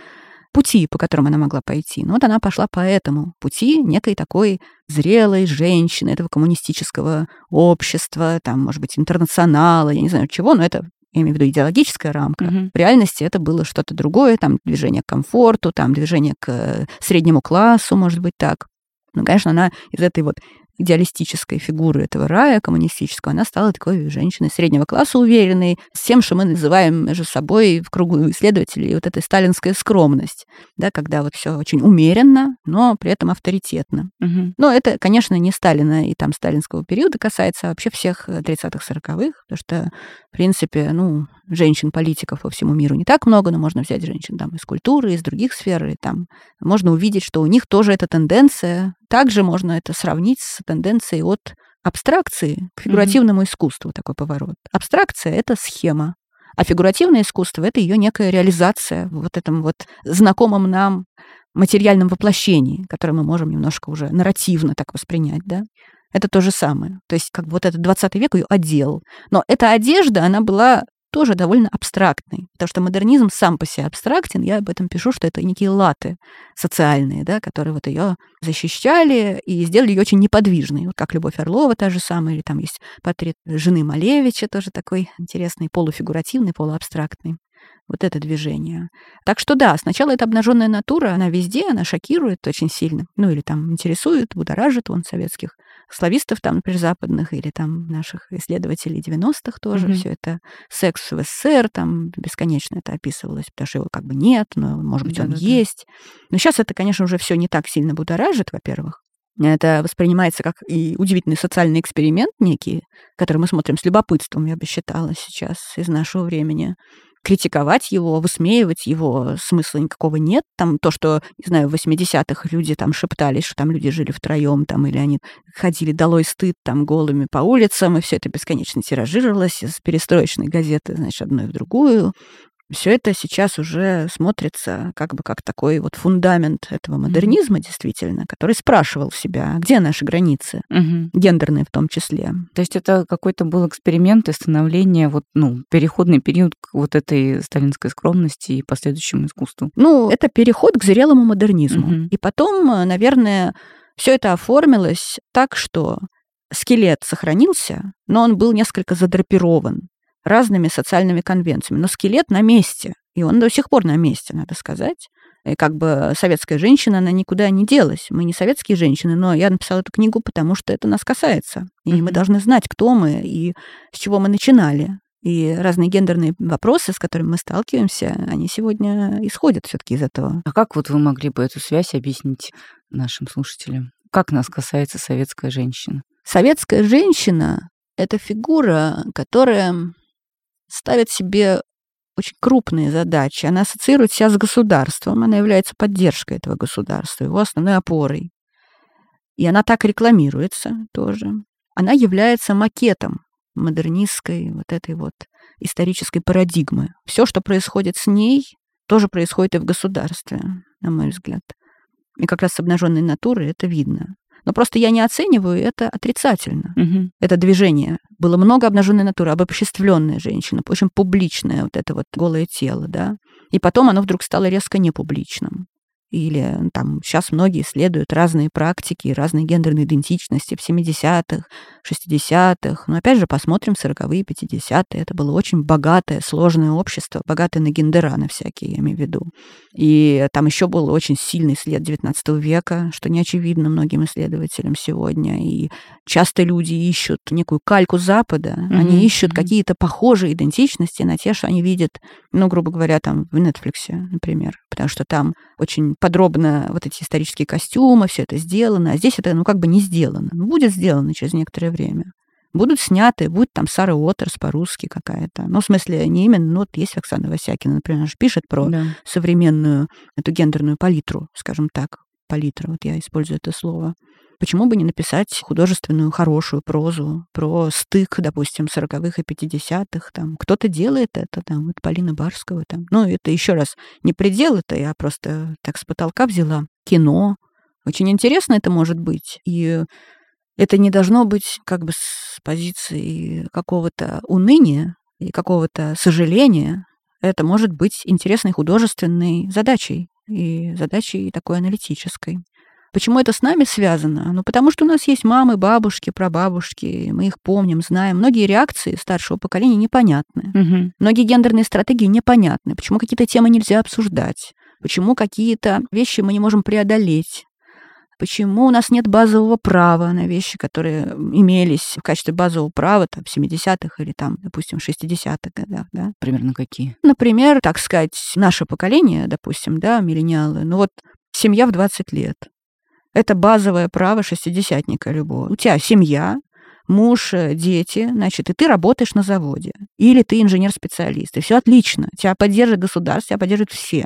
Speaker 3: пути, по которым она могла пойти. Но вот она пошла по этому пути некой такой зрелой женщины, этого коммунистического общества, там, может быть, интернационала, я не знаю чего, но это я имею в виду идеологическая рамка.
Speaker 2: Мгм.
Speaker 3: В реальности это было что-то другое, там движение к комфорту, там движение к э, среднему классу, может быть так. Ну, конечно, она из этой вот идеалистической фигуры этого рая коммунистического, она стала такой женщиной среднего класса, уверенной, с тем, что мы называем между собой в кругу исследователей вот этой сталинская скромность, да, когда вот все очень умеренно, но при этом авторитетно.
Speaker 2: Мгм.
Speaker 3: Но это, конечно, не Сталина и там сталинского периода касается, а вообще всех э, 30-х, 40-х, потому что, в принципе, ну, женщин-политиков по всему миру не так много, но можно взять женщин там из культуры, из других сфер, и там можно увидеть, что у них тоже эта тенденция. Также можно это сравнить с тенденцией от абстракции к фигуративному искусству, такой поворот. Абстракция — это схема, а фигуративное искусство — это ее некая реализация в вот этом вот знакомом нам материальном воплощении, которое мы можем немножко уже нарративно так воспринять, да. Это то же самое. То есть как бы вот этот 20 век ее одел. Но эта одежда, она была тоже довольно абстрактной, потому что модернизм сам по себе абстрактен. Я об этом пишу, что это некие латы социальные, да, которые вот ее защищали и сделали ее очень неподвижной. Вот как Любовь Орлова та же самая, или там есть портрет жены Малевича, тоже такой интересный, полуфигуративный, полуабстрактный. Вот это движение. Так что да, сначала эта обнаженная натура, она везде, она шокирует очень сильно. Ну или там интересует, будоражит вон советских славистов там, например, западных, или там наших исследователей 90-х тоже.
Speaker 2: Мгм.
Speaker 3: Все это секс в СССР, там бесконечно это описывалось, потому что его как бы нет, но, может быть, он
Speaker 2: Да-да-да.
Speaker 3: есть. Но сейчас это, конечно, уже все не так сильно будоражит, во-первых. Это воспринимается как и удивительный социальный эксперимент некий, который мы смотрим с любопытством, я бы считала сейчас, из нашего времени критиковать его, высмеивать его, смысла никакого нет. Там то, что, не знаю, в 80-х люди там шептались, что там люди жили втроем, там, или они ходили долой стыд там голыми по улицам, и все это бесконечно тиражировалось из перестроечной газеты, значит, одной в другую. Все это сейчас уже смотрится как бы как такой вот фундамент этого модернизма, действительно, который спрашивал себя, где наши границы,
Speaker 2: Мгм.
Speaker 3: гендерные в том числе.
Speaker 2: То есть это какой-то был эксперимент и становление, вот, ну, переходный период к вот этой сталинской скромности и последующему искусству.
Speaker 3: Ну, это переход к зрелому модернизму.
Speaker 2: Мгм.
Speaker 3: И потом, э, наверное, все это оформилось так, что скелет сохранился, но он был несколько задрапирован разными социальными конвенциями. Но скелет на месте, и он до сих пор на месте, надо сказать. И как бы советская женщина, она никуда не делась. Мы не советские женщины, но я написала эту книгу, потому что это нас касается. И мы
Speaker 2: Мгм.
Speaker 3: должны знать, кто мы и с чего мы начинали. И разные гендерные вопросы, с которыми мы сталкиваемся, они сегодня исходят все таки из этого.
Speaker 2: А как вот вы могли бы эту связь объяснить нашим слушателям? Как нас касается советская женщина?
Speaker 3: Советская женщина — это фигура, которая ставит себе очень крупные задачи. Она ассоциирует себя с государством, она является поддержкой этого государства, его основной опорой. И она так рекламируется тоже. Она является макетом модернистской вот этой вот исторической парадигмы. Все, что происходит с ней, тоже происходит и в государстве, на мой взгляд. И как раз с обнаженной натуры это видно. Но просто я не оцениваю это отрицательно.
Speaker 2: Угу.
Speaker 3: Это движение. Было много обнаженной натуры, обобществленная женщина, очень публичное вот это вот голое тело, да. И потом оно вдруг стало резко непубличным или там сейчас многие исследуют разные практики, разные гендерные идентичности в 70-х, 60-х. Но опять же, посмотрим 40-е, 50-е. Это было очень богатое, сложное общество, богатое на гендера, на всякие, я имею в виду. И там еще был очень сильный след 19 века, что не очевидно многим исследователям сегодня. И часто люди ищут некую кальку Запада, mm-hmm. они ищут mm-hmm. какие-то похожие идентичности на те, что они видят, ну, грубо говоря, там в Netflix, например, потому что там очень подробно вот эти исторические костюмы, все это сделано, а здесь это, ну, как бы не сделано. Ну, будет сделано через некоторое время. Будут сняты, будет там Сара Уотерс по-русски какая-то. Ну, в смысле, не именно, ну, вот есть Оксана Васякина, например, она же пишет про да. современную эту гендерную палитру, скажем так, палитра, вот я использую это слово. Почему бы не написать художественную хорошую прозу про стык, допустим, 40-х и 50-х? Там кто-то делает это, там, вот Полина Барского. Там. Ну, это еще раз не предел, это я просто так с потолка взяла. Кино. Очень интересно это может быть. И это не должно быть как бы с позиции какого-то уныния и какого-то сожаления. Это может быть интересной художественной задачей и задачей такой аналитической. Почему это с нами связано? Ну, потому что у нас есть мамы, бабушки, прабабушки, мы их помним, знаем. Многие реакции старшего поколения непонятны.
Speaker 2: Угу.
Speaker 3: Многие гендерные стратегии непонятны. Почему какие-то темы нельзя обсуждать? Почему какие-то вещи мы не можем преодолеть? Почему у нас нет базового права на вещи, которые имелись в качестве базового права там, в 70-х или там, допустим, 60-х годах, да?
Speaker 2: Примерно какие?
Speaker 3: Например, так сказать, наше поколение, допустим, да, миллениалы, ну вот семья в 20 лет. Это базовое право шестидесятника любого. У тебя семья, муж, э, дети, значит, и ты работаешь на заводе. Или ты инженер-специалист. И все отлично. Тебя поддержит государство, тебя поддержат все.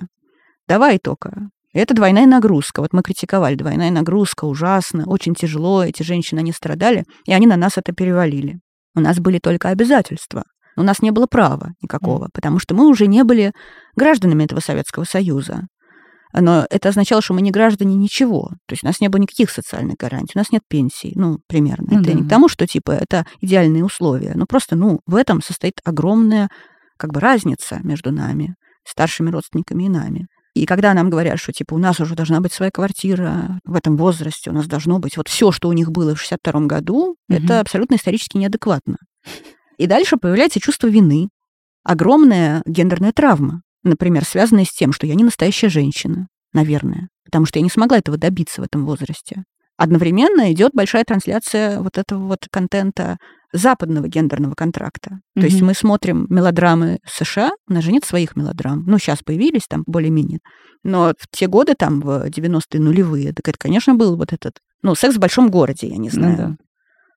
Speaker 3: Давай только. Это двойная нагрузка. Вот мы критиковали, двойная нагрузка ужасно, очень тяжело, эти женщины, они страдали, и они на нас это перевалили. У нас были только обязательства. У нас не было права никакого, потому что мы уже не были гражданами этого Советского Союза но это означало, что мы не граждане ничего. То есть у нас не было никаких социальных гарантий, у нас нет пенсий, ну, примерно. Ну, это да. не к тому, что, типа, это идеальные условия, но просто, ну, в этом состоит огромная, как бы, разница между нами, старшими родственниками и нами. И когда нам говорят, что типа у нас уже должна быть своя квартира в этом возрасте, у нас должно быть вот все, что у них было в 62 году, угу. это абсолютно исторически неадекватно. И дальше появляется чувство вины, огромная гендерная травма например, связанные с тем, что я не настоящая женщина, наверное, потому что я не смогла этого добиться в этом возрасте. Одновременно идет большая трансляция вот этого вот контента западного гендерного контракта. Mm-hmm. То есть мы смотрим мелодрамы США, у нас же нет своих мелодрам. Ну, сейчас появились там более-менее. Но в те годы, там, в 90-е нулевые, так это, конечно, был вот этот, ну, секс в большом городе, я не ну знаю. Mm-hmm.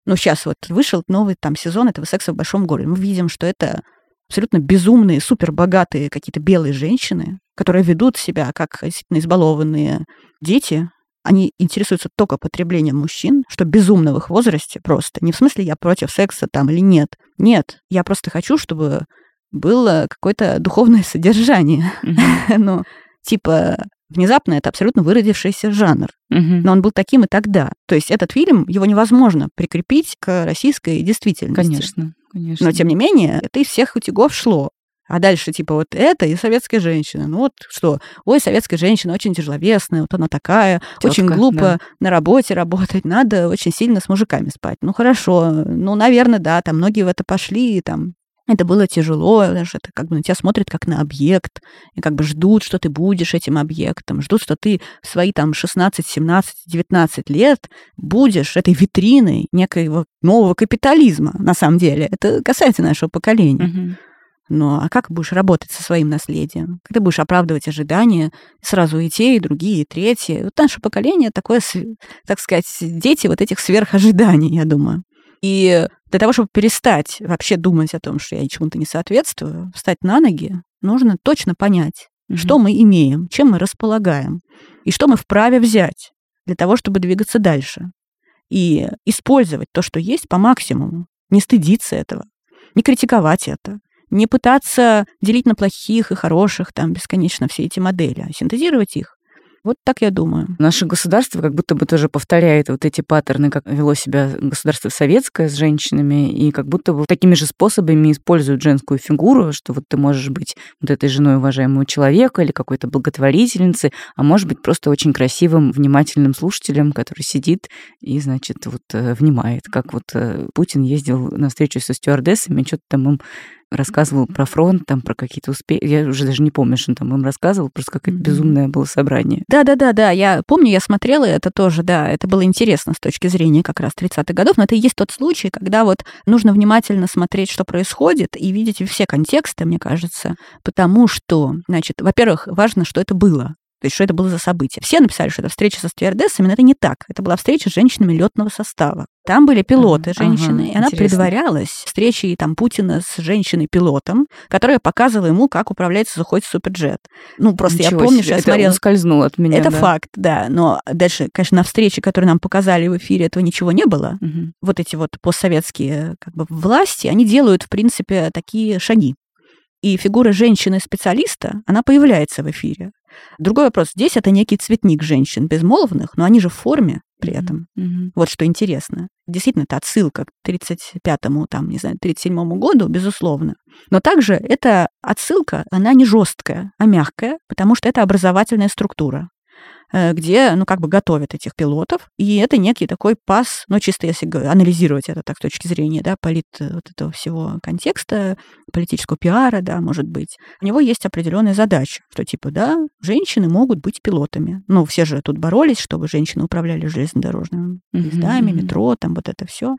Speaker 3: Ну, сейчас вот вышел новый там сезон этого секса в большом городе. Мы видим, что это абсолютно безумные, супербогатые какие-то белые женщины, которые ведут себя как действительно избалованные дети, они интересуются только потреблением мужчин, что безумно в их возрасте просто. Не в смысле я против секса там или нет. Нет, я просто хочу, чтобы было какое-то духовное содержание. Ну, типа, внезапно это абсолютно выродившийся жанр. Но он был таким и тогда. То есть этот фильм, его невозможно прикрепить к российской действительности.
Speaker 2: Конечно. Конечно.
Speaker 3: Но, тем не менее, это из всех утюгов шло. А дальше, типа, вот это и советская женщина. Ну вот что, ой, советская женщина очень тяжеловесная, вот она такая, Тётка, очень глупо да. на работе работать, надо очень сильно с мужиками спать. Ну хорошо, ну, наверное, да, там многие в это пошли, там Это было тяжело, даже это как бы на тебя смотрят как на объект, и как бы ждут, что ты будешь этим объектом, ждут, что ты в свои там 16, 17, 19 лет будешь этой витриной некоего нового капитализма, на самом деле. Это касается нашего поколения.
Speaker 2: Мгм.
Speaker 3: Но а как будешь работать со своим наследием? Ты будешь оправдывать ожидания сразу и те, и другие, и третьи? Вот наше поколение такое, так сказать, дети вот этих сверхожиданий, я думаю. И для того, чтобы перестать вообще думать о том, что я чему-то не соответствую, встать на ноги, нужно точно понять,
Speaker 2: Мгм.
Speaker 3: что мы имеем, чем мы располагаем, и что мы вправе взять для того, чтобы двигаться дальше. И использовать то, что есть, по максимуму. Не стыдиться этого, не критиковать это, не пытаться делить на плохих и хороших, там, бесконечно все эти модели, а синтезировать их. Вот так я думаю.
Speaker 2: Наше государство как будто бы тоже повторяет вот эти паттерны, как вело себя государство советское с женщинами, и как будто бы такими же способами используют женскую фигуру, что вот ты можешь быть вот этой женой уважаемого человека или какой-то благотворительницы, а может быть просто очень красивым, внимательным слушателем, который сидит и, значит, вот э, внимает, как вот э, Путин ездил на встречу со стюардессами, что-то там им рассказывал про фронт, там про какие-то успехи. Я уже даже не помню, что он там им рассказывал, просто какое-то безумное было собрание.
Speaker 3: Да-да-да-да, я помню, я смотрела это тоже, да, это было интересно с точки зрения как раз 30-х годов, но это и есть тот случай, когда вот нужно внимательно смотреть, что происходит, и видеть все контексты, мне кажется, потому что, значит, во-первых, важно, что это было. То есть, что это было за событие. Все написали, что это встреча со стюардессами, но это не так. Это была встреча с женщинами летного состава. Там были пилоты,
Speaker 2: Ага,
Speaker 3: женщины,
Speaker 2: ага,
Speaker 3: и она
Speaker 2: интересно.
Speaker 3: предварялась встречей там Путина с женщиной-пилотом, которая показывала ему, как управляется сухой суперджет. Ну, просто
Speaker 2: Ничего
Speaker 3: я помню,
Speaker 2: себе,
Speaker 3: что я
Speaker 2: это
Speaker 3: смотрела...
Speaker 2: ускользнуло от меня.
Speaker 3: Это
Speaker 2: да.
Speaker 3: факт, да. Но дальше, конечно, на встрече, которую нам показали в эфире, этого ничего не было.
Speaker 2: Мгм.
Speaker 3: Вот эти вот постсоветские как бы, власти, они делают, в принципе, такие шаги. И фигура женщины-специалиста, она появляется в эфире. Другой вопрос. Здесь это некий цветник женщин безмолвных, но они же в форме при этом.
Speaker 2: Мгм.
Speaker 3: Вот что интересно. Действительно, это отсылка к 35-му, там, не знаю, 37-му году, безусловно. Но также эта отсылка, она не жесткая, а мягкая, потому что это образовательная структура где, ну, как бы готовят этих пилотов, и это некий такой пас, ну, чисто если анализировать это так с точки зрения, да, полит э, вот этого всего контекста, политического пиара, да, может быть, у него есть определенная задача, что типа, да, женщины могут быть пилотами. Ну, все же тут боролись, чтобы женщины управляли железнодорожными поездами,
Speaker 2: мгм.
Speaker 3: метро, там вот это все.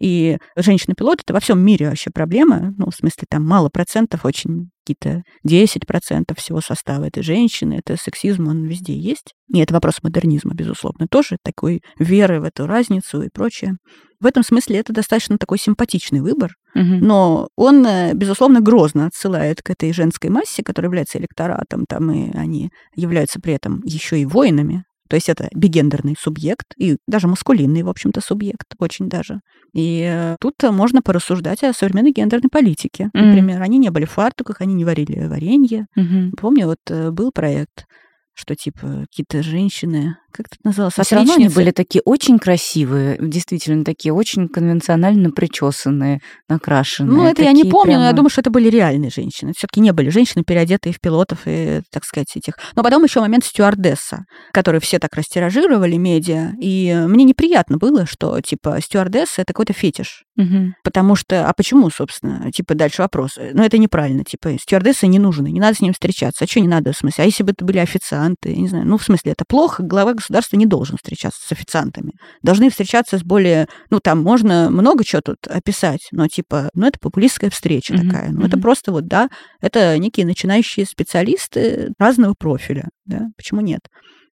Speaker 3: И женщины-пилоты это во всем мире вообще проблема. Ну, в смысле, там мало процентов, очень какие-то 10% всего состава этой женщины. Это сексизм, он везде есть. И это вопрос модернизма, безусловно, тоже такой веры в эту разницу и прочее. В этом смысле это достаточно такой симпатичный выбор,
Speaker 2: Мгм.
Speaker 3: но он, э, безусловно, грозно отсылает к этой женской массе, которая является электоратом, там, и они являются при этом еще и воинами. То есть это бигендерный субъект и даже маскулинный, в общем-то, субъект, очень даже. И э, тут э, можно порассуждать о современной гендерной политике. Например, они не были в фартуках, они не варили варенье.
Speaker 2: Мгм.
Speaker 3: Помню, вот э, был проект, что типа какие-то женщины, как это называлось,
Speaker 2: Но все равно они были такие очень красивые, действительно такие очень конвенционально причесанные, накрашенные.
Speaker 3: Ну, это я не помню, но я
Speaker 2: прямо-
Speaker 3: думаю, что это были реальные женщины. Все-таки не были женщины, переодетые в пилотов и, так сказать, этих. Но потом еще момент стюардесса, который все так растиражировали, медиа. И мне неприятно было, что, типа, стюардесса — это какой-то фетиш.
Speaker 2: Мгм.
Speaker 3: Потому что, а почему, собственно, типа, дальше вопрос. Ну, это неправильно, типа, стюардессы не нужны, не надо с ним встречаться. А что не надо, в смысле? А если бы это были официанты, я не знаю, ну, в смысле, это плохо, глава государства не должен встречаться с официантами. Должны встречаться с более, ну, там можно много чего тут описать, но, типа, ну, это популистская встреча
Speaker 2: Мгм,
Speaker 3: такая. Ну, это
Speaker 2: мгм.
Speaker 3: просто вот, да, это некие начинающие специалисты разного профиля, да, почему нет?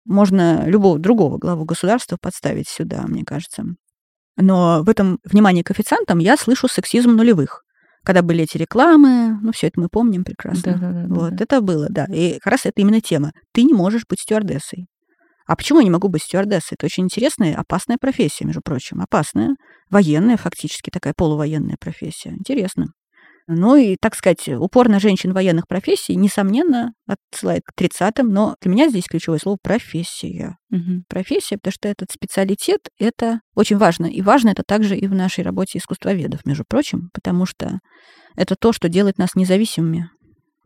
Speaker 3: Можно любого другого главу государства подставить сюда, мне кажется. Но в этом внимании к официантам я слышу сексизм нулевых. Когда были эти рекламы, ну, все это мы помним прекрасно.
Speaker 2: Да-да-да-да-да.
Speaker 3: Вот, это было, да. И как раз это именно тема. Ты не можешь быть стюардессой. А почему я не могу быть стюардессой? Это очень интересная, опасная профессия, между прочим. Опасная, военная фактически, такая полувоенная профессия. Интересно. Ну и, так сказать, упор на женщин военных профессий, несомненно, отсылает к 30-м, но для меня здесь ключевое слово «профессия»
Speaker 2: Мгм.
Speaker 3: профессия, потому что этот специалитет — это очень важно. И важно это также и в нашей работе искусствоведов, между прочим, потому что это то, что делает нас независимыми.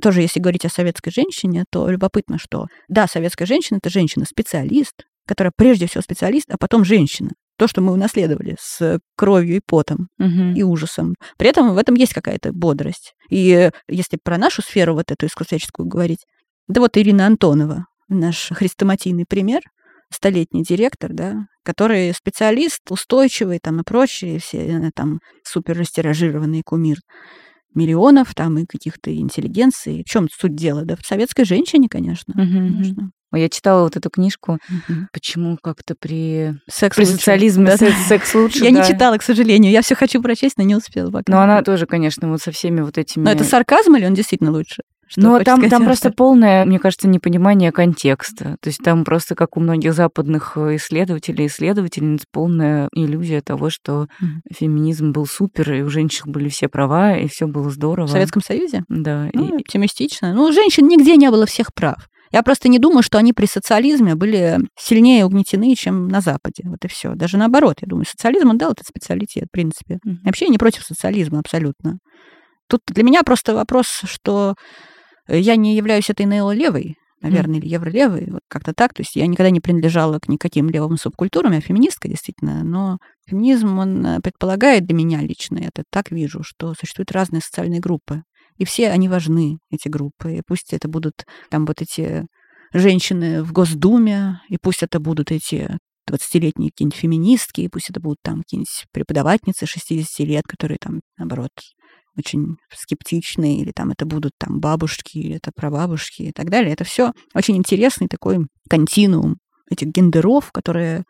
Speaker 3: Тоже, если говорить о советской женщине, то любопытно, что, да, советская женщина — это женщина-специалист, которая прежде всего специалист, а потом женщина. то, что мы унаследовали с кровью и потом
Speaker 2: Мгм.
Speaker 3: и ужасом. При этом в этом есть какая-то бодрость. И если про нашу сферу вот эту искусствоведческую говорить, да вот Ирина Антонова, наш хрестоматийный пример, столетний директор, да, который специалист, устойчивый там и прочие, все э, там супер растиражированный кумир миллионов там и каких-то интеллигенций. В чем суть дела? Да в советской женщине, конечно. Конечно.
Speaker 2: Я читала вот эту книжку,
Speaker 3: Мгм.
Speaker 2: почему как-то при,
Speaker 3: Секс
Speaker 2: при
Speaker 3: лучше.
Speaker 2: социализме
Speaker 3: Да-да.
Speaker 2: секс, лучше.
Speaker 3: Я не
Speaker 2: да.
Speaker 3: читала, к сожалению. Я все хочу прочесть, но не успела пока.
Speaker 2: Но она тоже, конечно, вот со всеми вот этими...
Speaker 3: Но это сарказм или он действительно лучше? Что
Speaker 2: Но там,
Speaker 3: сказать
Speaker 2: там
Speaker 3: автор?
Speaker 2: просто полное, мне кажется, непонимание контекста. То есть там просто, как у многих западных э, исследователей, исследовательниц, полная иллюзия того, что
Speaker 3: Мгм.
Speaker 2: феминизм был супер, и у женщин были все права, и все было здорово.
Speaker 3: В Советском Союзе?
Speaker 2: Да.
Speaker 3: Ну,
Speaker 2: и-
Speaker 3: оптимистично. Ну, у женщин нигде не было всех прав. Я просто не думаю, что они при социализме были сильнее угнетены, чем на Западе. Вот и все. Даже наоборот, я думаю, социализм он дал этот специалитет, в принципе.
Speaker 2: Мгм.
Speaker 3: Вообще я не против социализма абсолютно. Тут для меня просто вопрос, что я не являюсь этой неолевой, наверное, или евролевой, вот как-то так. То есть я никогда не принадлежала к никаким левым субкультурам, я феминистка, действительно, но феминизм, он э, предполагает для меня лично, я это так вижу, что существуют разные социальные группы. И все они важны, эти группы. И пусть это будут там вот эти женщины в Госдуме, и пусть это будут эти 20-летние какие-нибудь феминистки, и пусть это будут там какие-нибудь преподавательницы 60 лет, которые там, наоборот, очень скептичные, или там это будут там бабушки, или это прабабушки и так далее. Это все очень интересный такой континуум этих гендеров, которые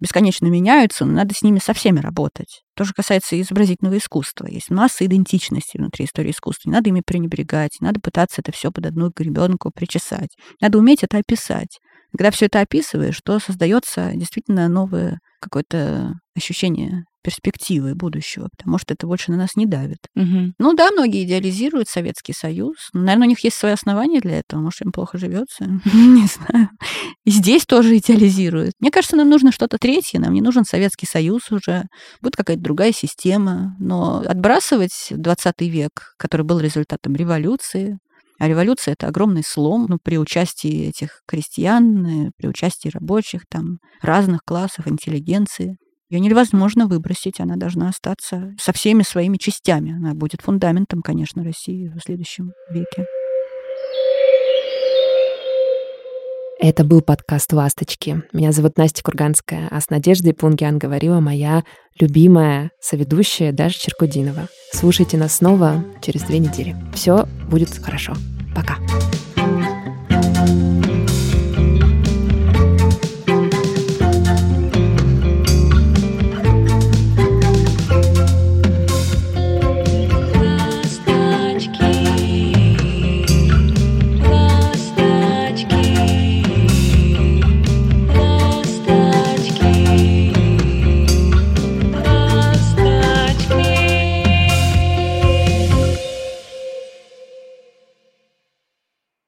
Speaker 3: бесконечно меняются, но надо с ними со всеми работать. То же касается изобразительного искусства. Есть масса идентичностей внутри истории искусства. Не надо ими пренебрегать, не надо пытаться это все под одну гребенку причесать. Надо уметь это описать. Когда все это описываешь, то создается действительно новое какое-то ощущение перспективы будущего, потому что это больше на нас не давит.
Speaker 2: Мгм.
Speaker 3: Ну да, многие идеализируют Советский Союз. Наверное, у них есть свои основания для этого. Может, им плохо живется. Не знаю. И здесь тоже идеализируют. Мне кажется, нам нужно что-то третье. Нам не нужен Советский Союз уже. Будет какая-то другая система. Но отбрасывать 20 век, который был результатом революции, а революция — это огромный слом ну, при участии этих крестьян, э, при участии рабочих, там, разных классов, интеллигенции. Ее невозможно выбросить, она должна остаться со всеми своими частями. Она будет фундаментом, конечно, России в следующем веке.
Speaker 1: Это был подкаст «Ласточки». Меня зовут Настя Курганская, а с Надеждой Пунгиан говорила моя любимая соведущая Даша Черкудинова. Слушайте нас снова через две недели. Все будет хорошо. Пока.